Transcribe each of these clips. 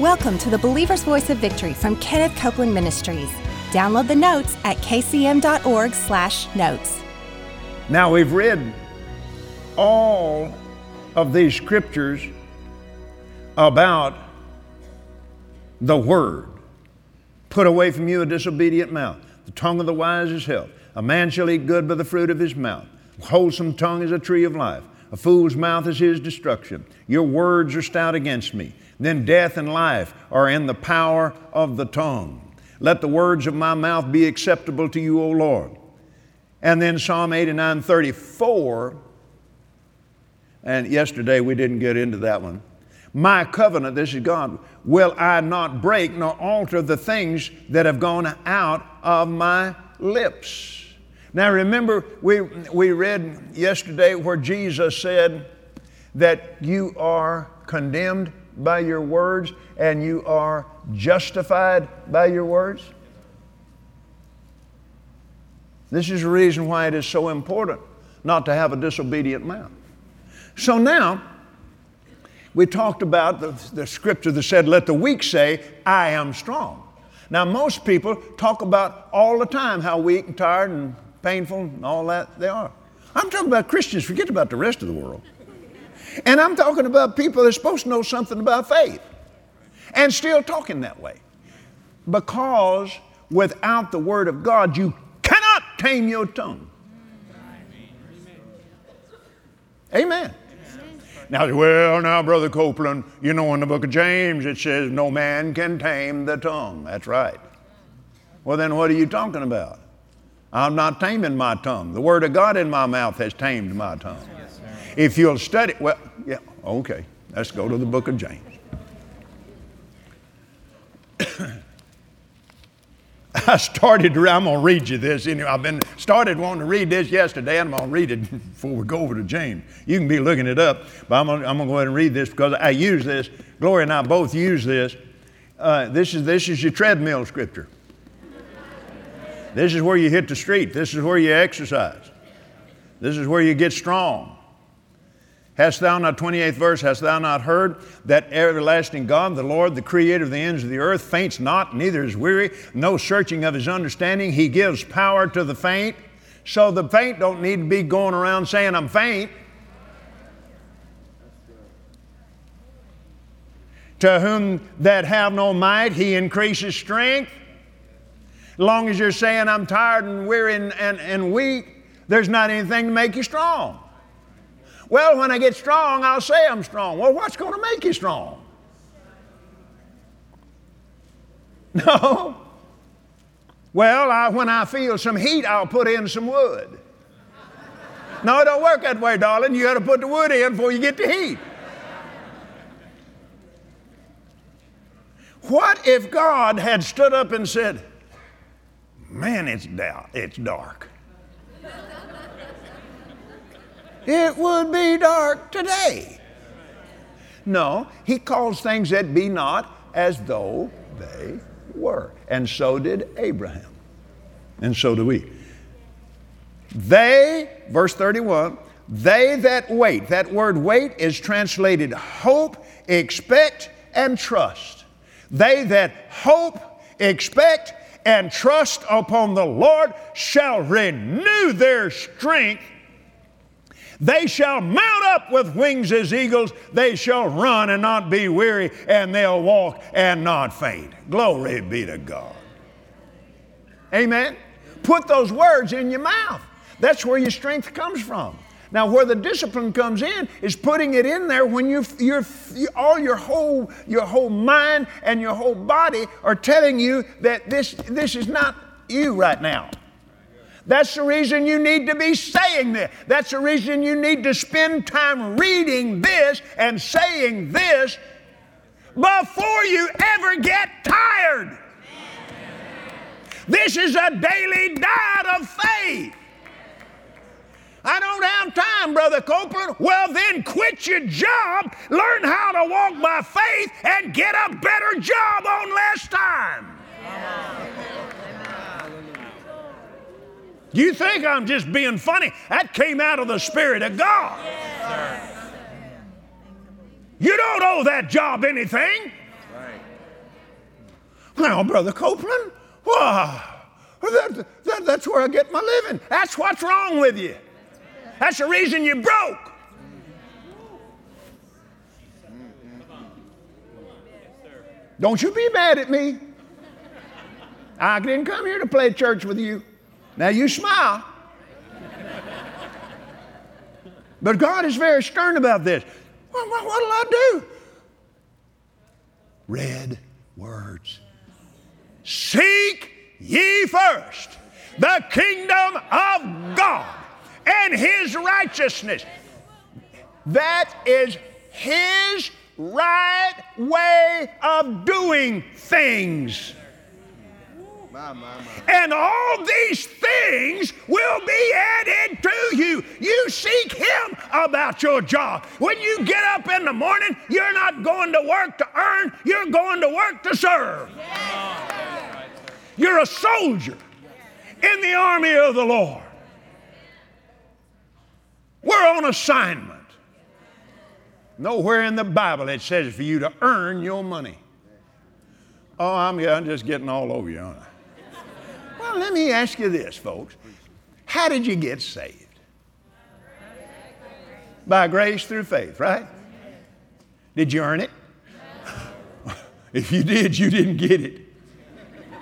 Welcome to the Believer's Voice of Victory from Kenneth Copeland Ministries. Download the notes at kcm.org/notes. Now we've read all of these scriptures about the word. Put away from you a disobedient mouth. The tongue of the wise is health. A man shall eat good by the fruit of his mouth. A wholesome tongue is a tree of life. A fool's mouth is his destruction. Your words are stout against me. Then death and life are in the power of the tongue. Let the words of my mouth be acceptable to you, O Lord. And then Psalm 89 34, and yesterday we didn't get into that one. My covenant, this is God, will I not break nor alter the things that have gone out of my lips. Now remember, we, we read yesterday where Jesus said that you are condemned by your words and you are justified by your words? This is the reason why it is so important not to have a disobedient mouth. So now, we talked about the, the scripture that said, Let the weak say, I am strong. Now, most people talk about all the time how weak and tired and painful and all that they are. I'm talking about Christians, forget about the rest of the world. And I'm talking about people that are supposed to know something about faith and still talking that way. Because without the Word of God, you cannot tame your tongue. Amen. Now, well, now, Brother Copeland, you know in the book of James it says, no man can tame the tongue. That's right. Well, then what are you talking about? I'm not taming my tongue. The Word of God in my mouth has tamed my tongue. If you'll study, well, yeah, okay. Let's go to the book of James. I started, I'm going to read you this. Anyway, I've been started wanting to read this yesterday, and I'm going to read it before we go over to James. You can be looking it up, but I'm going, to, go ahead and read this because I use this. Gloria and I both use this. Uh, this, is, this is your treadmill scripture. This is where you hit the street. This is where you exercise. This is where you get strong. Hast thou not, 28th verse, hast thou not heard that everlasting God, the Lord, the creator of the ends of the earth, faints not, neither is weary, no searching of his understanding. He gives power to the faint. So the faint don't need to be going around saying, I'm faint. To whom that have no might, he increases strength. Long as you're saying, I'm tired and weary and, and, and weak, there's not anything to make you strong. Well, when I get strong, I'll say I'm strong. Well, what's going to make you strong? No. Well, I, when I feel some heat, I'll put in some wood. No, it don't work that way, darling. You got to put the wood in before you get the heat. What if God had stood up and said, Man, it's, dark. it's dark it would be dark today. No, he calls things that be not as though they were. And so did Abraham. And so do we. They, verse 31, they that wait, that word wait is translated hope, expect, and trust. They that hope, expect, and trust upon the Lord shall renew their strength. They shall mount up with wings as eagles. They shall run and not be weary, and they'll walk and not faint. Glory be to God. Amen. Put those words in your mouth. That's where your strength comes from. Now, where the discipline comes in is putting it in there when you, you're, you, all your whole, your whole mind and your whole body are telling you that this, this is not you right now. That's the reason you need to be saying this. That's the reason you need to spend time reading this and saying this before you ever get tired. This is a daily diet of faith. I don't have time, Brother Copeland. Well, then quit your job, learn how to walk by faith, and get a better job on less time. You think I'm just being funny? That came out of the Spirit of God. You don't owe that job anything. Well, Brother Copeland, that, that, that's where I get my living. That's what's wrong with you. That's the reason you broke. Don't you be mad at me. I didn't come here to play church with you. Now you smile. But God is very stern about this. What, what, what'll I do? Red words. Seek ye first the kingdom of God and his righteousness. That is his right way of doing things. And all these things will be added to you. You seek Him about your job. When you get up in the morning, you're not going to work to earn, you're going to work to serve. You're a soldier in the army of the Lord. We're on assignment. Nowhere in the Bible it says for you to earn your money. Oh, I'm, I'm just getting all over you, aren't I? Let me ask you this, folks. How did you get saved? By grace through faith, right? Did you earn it? if you did, you didn't get it.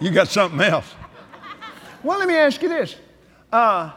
You got something else. Well, let me ask you this. Uh,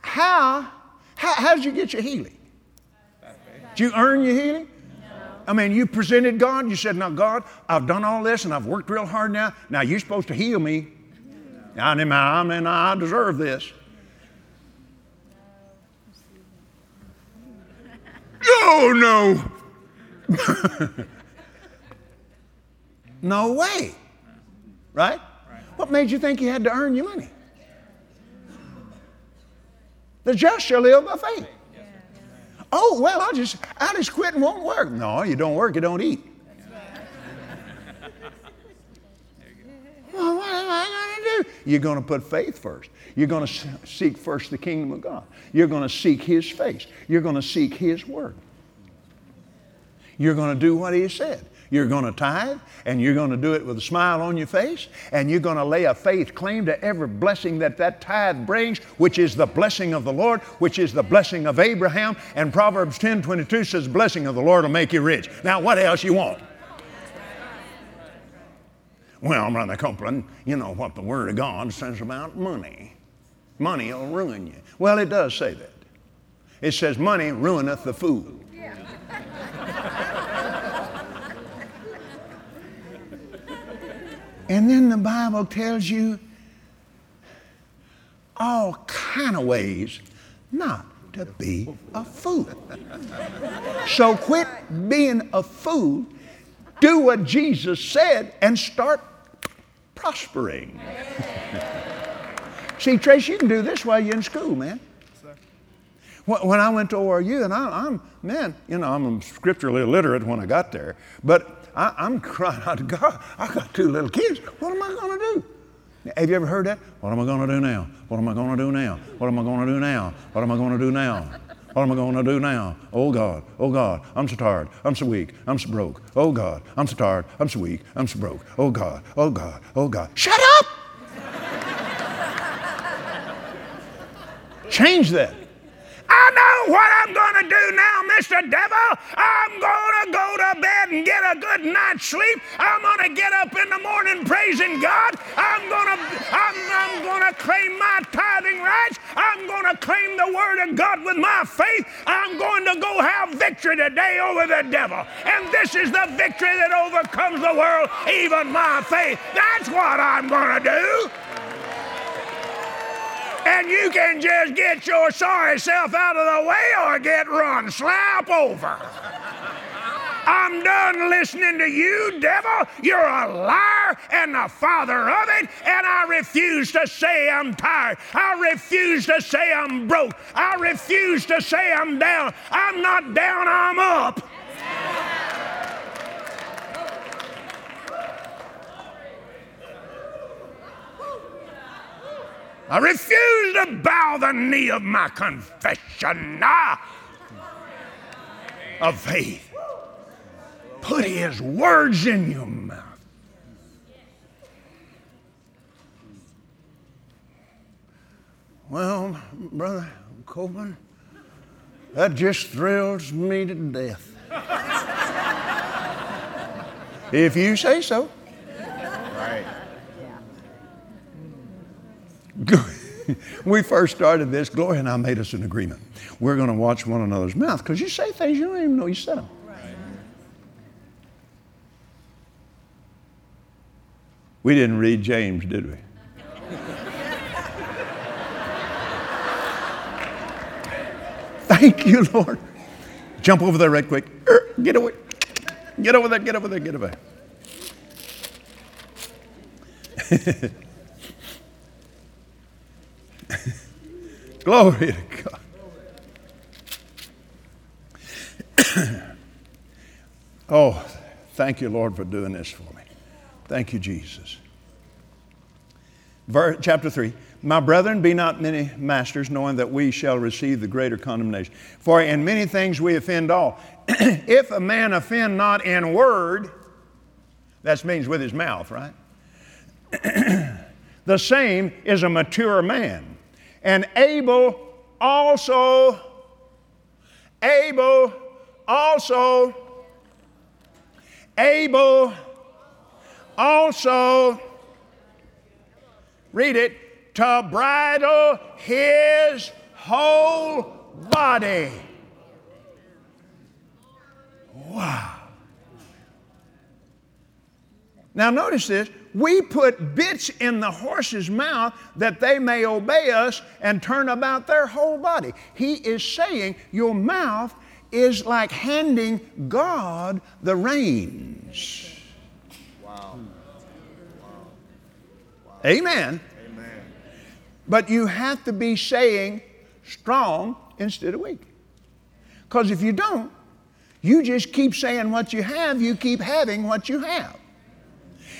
how, how, how did you get your healing? Did you earn your healing? I mean, you presented God, you said, Now, God, I've done all this and I've worked real hard now. Now, you're supposed to heal me. I mean, I deserve this. Oh, no. no way. Right? What made you think you had to earn your money? The just shall live by faith. Oh, well, I'll just, I'll just quit and won't work. No, you don't work, you don't eat. well, what am I going to do? You're going to put faith first. You're going to seek first the kingdom of God. You're going to seek His face. You're going to seek His word. You're going to do what He said. You're going to tithe, and you're going to do it with a smile on your face, and you're going to lay a faith claim to every blessing that that tithe brings, which is the blessing of the Lord, which is the blessing of Abraham. And Proverbs 10 22 says, Blessing of the Lord will make you rich. Now, what else you want? Well, Brother Copeland, you know what the Word of God says about money. Money will ruin you. Well, it does say that. It says, Money ruineth the fool. And then the Bible tells you all kind of ways not to be a fool. So quit being a fool, do what Jesus said, and start prospering. See, Trace, you can do this while you're in school, man. When I went to ORU, and I, am man, you know, I'm scripturally illiterate when I got there, but I, am crying out to God. I got two little kids. What am I going to do? Have you ever heard that? What am I going to do now? What am I going to do now? What am I going to do now? What am I going to do now? What am I going to do now? Oh God, oh God, I'm so tired, I'm so weak, I'm so broke. Oh God, I'm so tired, I'm so weak, I'm so broke. Oh God, oh God, oh God. Shut up! Change that. I know what I'm going to do now, Mr. Devil. I'm going to go to bed and get a good night's sleep. I'm going to get up in the morning praising God. I'm going to I'm, I'm going to claim my tithing rights. I'm going to claim the word of God with my faith. I'm going to go have victory today over the devil. And this is the victory that overcomes the world, even my faith. That's what I'm going to do and you can just get your sorry self out of the way or get run slap over. I'm done listening to you, devil. You're a liar and the father of it, and I refuse to say I'm tired. I refuse to say I'm broke. I refuse to say I'm down. I'm not down, I'm up. I refuse to bow the knee of my confession of faith put his words in your mouth. Well, Brother Copeland, that just thrills me to death. if you say so. Right. we first started this, Gloria and I made us an agreement. We're going to watch one another's mouth because you say things you don't even know you said them. We didn't read James, did we? Thank you, Lord. Jump over there right quick. Er, get away. Get over there, get over there, get over there. Glory to God. oh, thank you, Lord, for doing this for me. Thank you, Jesus. Chapter 3 My brethren, be not many masters, knowing that we shall receive the greater condemnation. For in many things we offend all. if a man offend not in word, that means with his mouth, right? the same is a mature man, and able also, able also, able also, read it, to bridle his whole body. Wow. Now, notice this. We put bits in the horse's mouth that they may obey us and turn about their whole body. He is saying your mouth is like handing God the reins. Amen. Amen. But you have to be saying strong instead of weak. Because if you don't, you just keep saying what you have, you keep having what you have.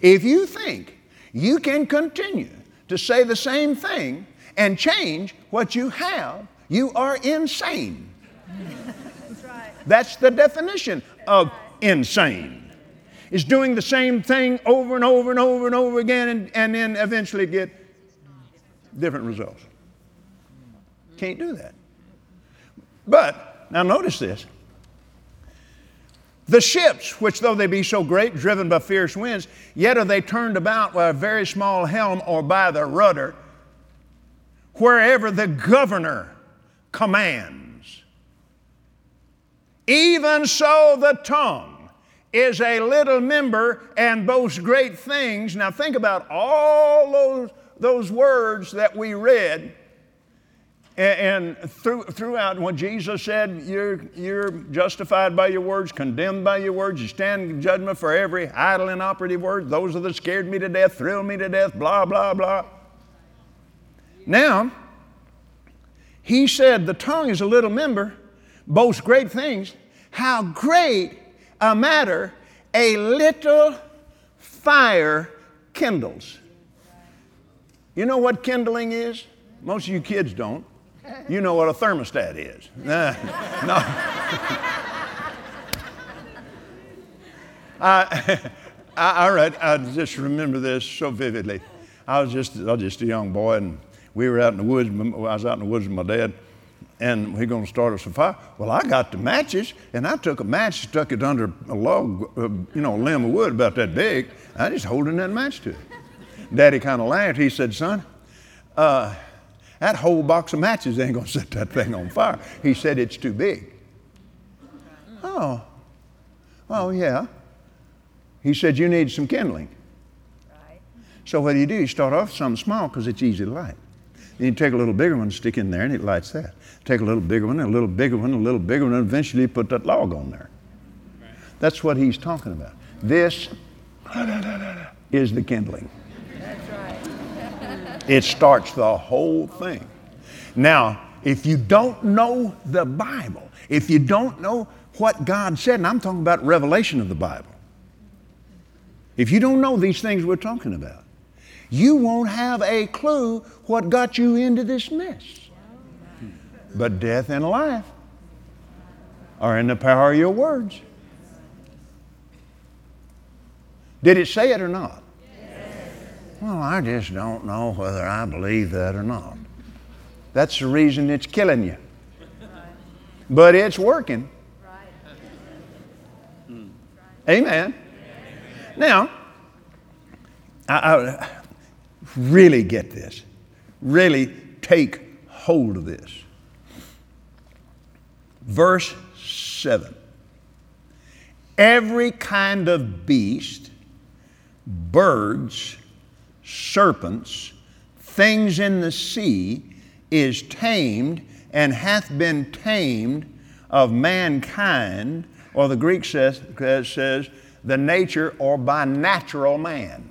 If you think you can continue to say the same thing and change what you have, you are insane. That's right. That's the definition of insane is doing the same thing over and over and over and over again and, and then eventually get different results. Can't do that. But, now notice this. The ships, which though they be so great, driven by fierce winds, yet are they turned about by a very small helm or by the rudder, wherever the governor commands. Even so the tongue is a little member and boasts great things. Now, think about all those, those words that we read. And, and through, throughout, when Jesus said, you're, you're justified by your words, condemned by your words, you stand in judgment for every idle and operative word. Those are that scared me to death, thrilled me to death, blah, blah, blah. Now, he said, The tongue is a little member, boasts great things. How great a matter a little fire kindles. You know what kindling is? Most of you kids don't. You know what a thermostat is. Uh, no. I, I, I just remember this so vividly. I was just, I was just a young boy, and we were out in the woods. I was out in the woods with my dad, and we're going to start us a fire. Well, I got the matches, and I took a match, stuck it under a log, uh, you know, a limb of wood about that big. I just holding that match to it. Daddy kind of laughed. He said, "Son, uh, that whole box of matches ain't going to set that thing on fire." He said, "It's too big." Oh, well, yeah. He said, "You need some kindling." Right. So what do you do? You start off with something small because it's easy to light. You take a little bigger one, stick in there, and it lights that. Take a little bigger one, a little bigger one, a little bigger one, and eventually you put that log on there. That's what he's talking about. This is the kindling. That's right. it starts the whole thing. Now, if you don't know the Bible, if you don't know what God said, and I'm talking about revelation of the Bible, if you don't know these things we're talking about, you won't have a clue what got you into this mess. But death and life are in the power of your words. Did it say it or not? Well, I just don't know whether I believe that or not. That's the reason it's killing you. But it's working. Amen. Now, I, I really get this. Really take hold of this. Verse 7 Every kind of beast, birds, serpents, things in the sea, is tamed and hath been tamed of mankind, or the Greek says, says the nature or by natural man.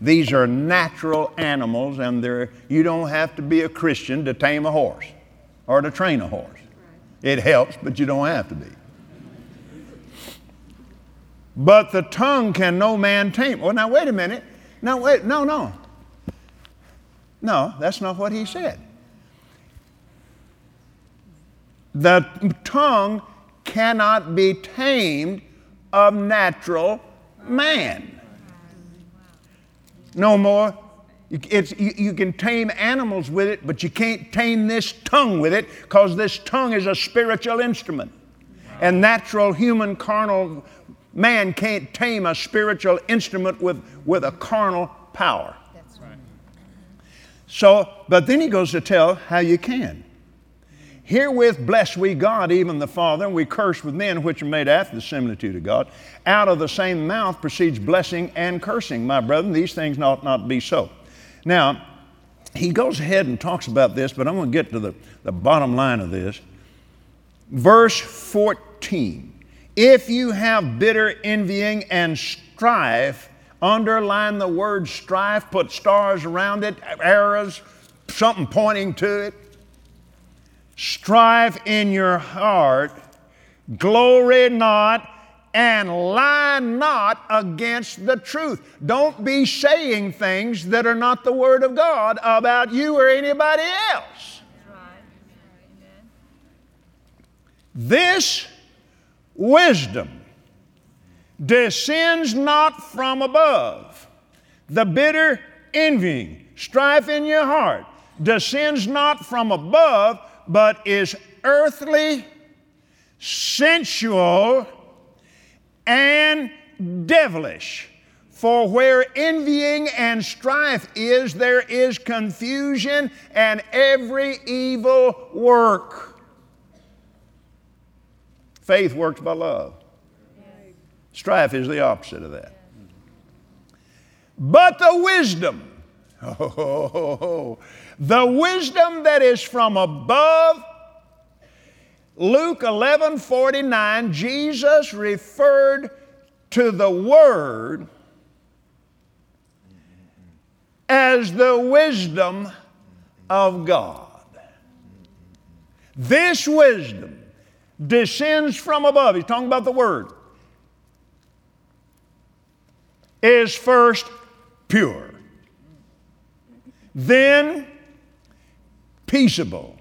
These are natural animals, and you don't have to be a Christian to tame a horse or to train a horse. It helps, but you don't have to be. But the tongue can no man tame. Well, now wait a minute. Now wait, no, no. No, that's not what he said. The tongue cannot be tamed of natural man. No more. It's, you, you can tame animals with it, but you can't tame this tongue with it because this tongue is a spiritual instrument. And natural human carnal man can't tame a spiritual instrument with, with a carnal power. That's right. So, but then he goes to tell how you can. Herewith bless we God, even the Father, and we curse with men which are made after the similitude of God. Out of the same mouth proceeds blessing and cursing. My brethren, these things ought not be so. Now, he goes ahead and talks about this, but I'm going to get to the, the bottom line of this. Verse 14 If you have bitter envying and strife, underline the word strife, put stars around it, arrows, something pointing to it strive in your heart, glory not, and lie not against the truth. Don't be saying things that are not the Word of God about you or anybody else. This wisdom descends not from above. The bitter envying, strife in your heart, descends not from above, but is earthly, sensual, and devilish. For where envying and strife is, there is confusion and every evil work. Faith works by love. Strife is the opposite of that. But the wisdom, oh, the wisdom that is from above. Luke 11 49, Jesus referred to the Word as the wisdom of God. This wisdom descends from above. He's talking about the Word. Is first pure, then peaceable,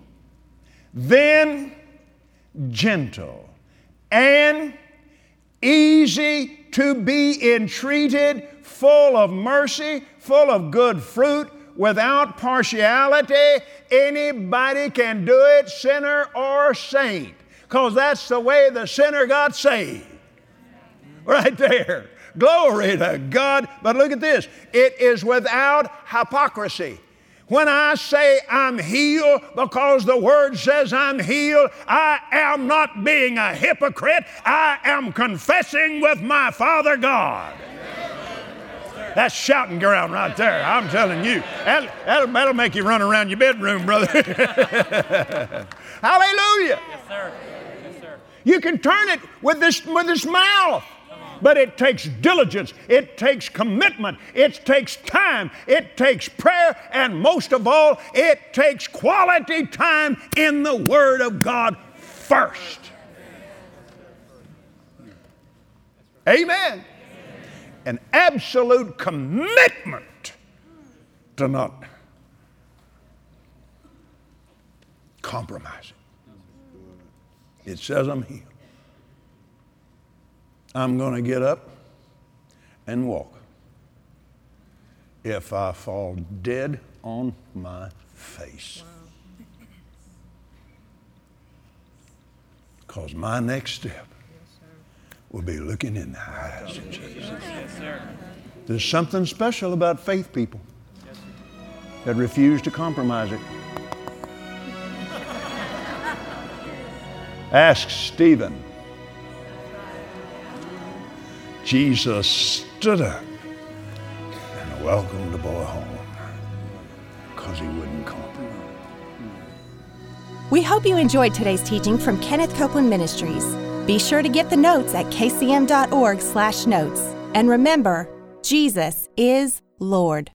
then gentle, and easy to be entreated, full of mercy, full of good fruit, without partiality. Anybody can do it, sinner or saint, because that's the way the sinner got saved. Right there. Glory to God. But look at this it is without hypocrisy. When I say I'm healed because the Word says I'm healed, I am not being a hypocrite. I am confessing with my Father God. That's shouting ground right there. I'm telling you. That'll, that'll, that'll make you run around your bedroom, brother. Hallelujah. Yes, sir. Yes, sir. You can turn it with this, with this mouth. But it takes diligence, it takes commitment, it takes time, it takes prayer, and most of all, it takes quality time in the Word of God first. Amen. An absolute commitment to not compromise it. Says I'm healed. I'm going to get up and walk if I fall dead on my face. Because my next step will be looking in the eyes of Jesus. There's something special about faith people that refuse to compromise it. Ask Stephen. Jesus stood up and welcomed the boy home because he wouldn't compromise. We hope you enjoyed today's teaching from Kenneth Copeland Ministries. Be sure to get the notes at kcm.org/notes. And remember, Jesus is Lord.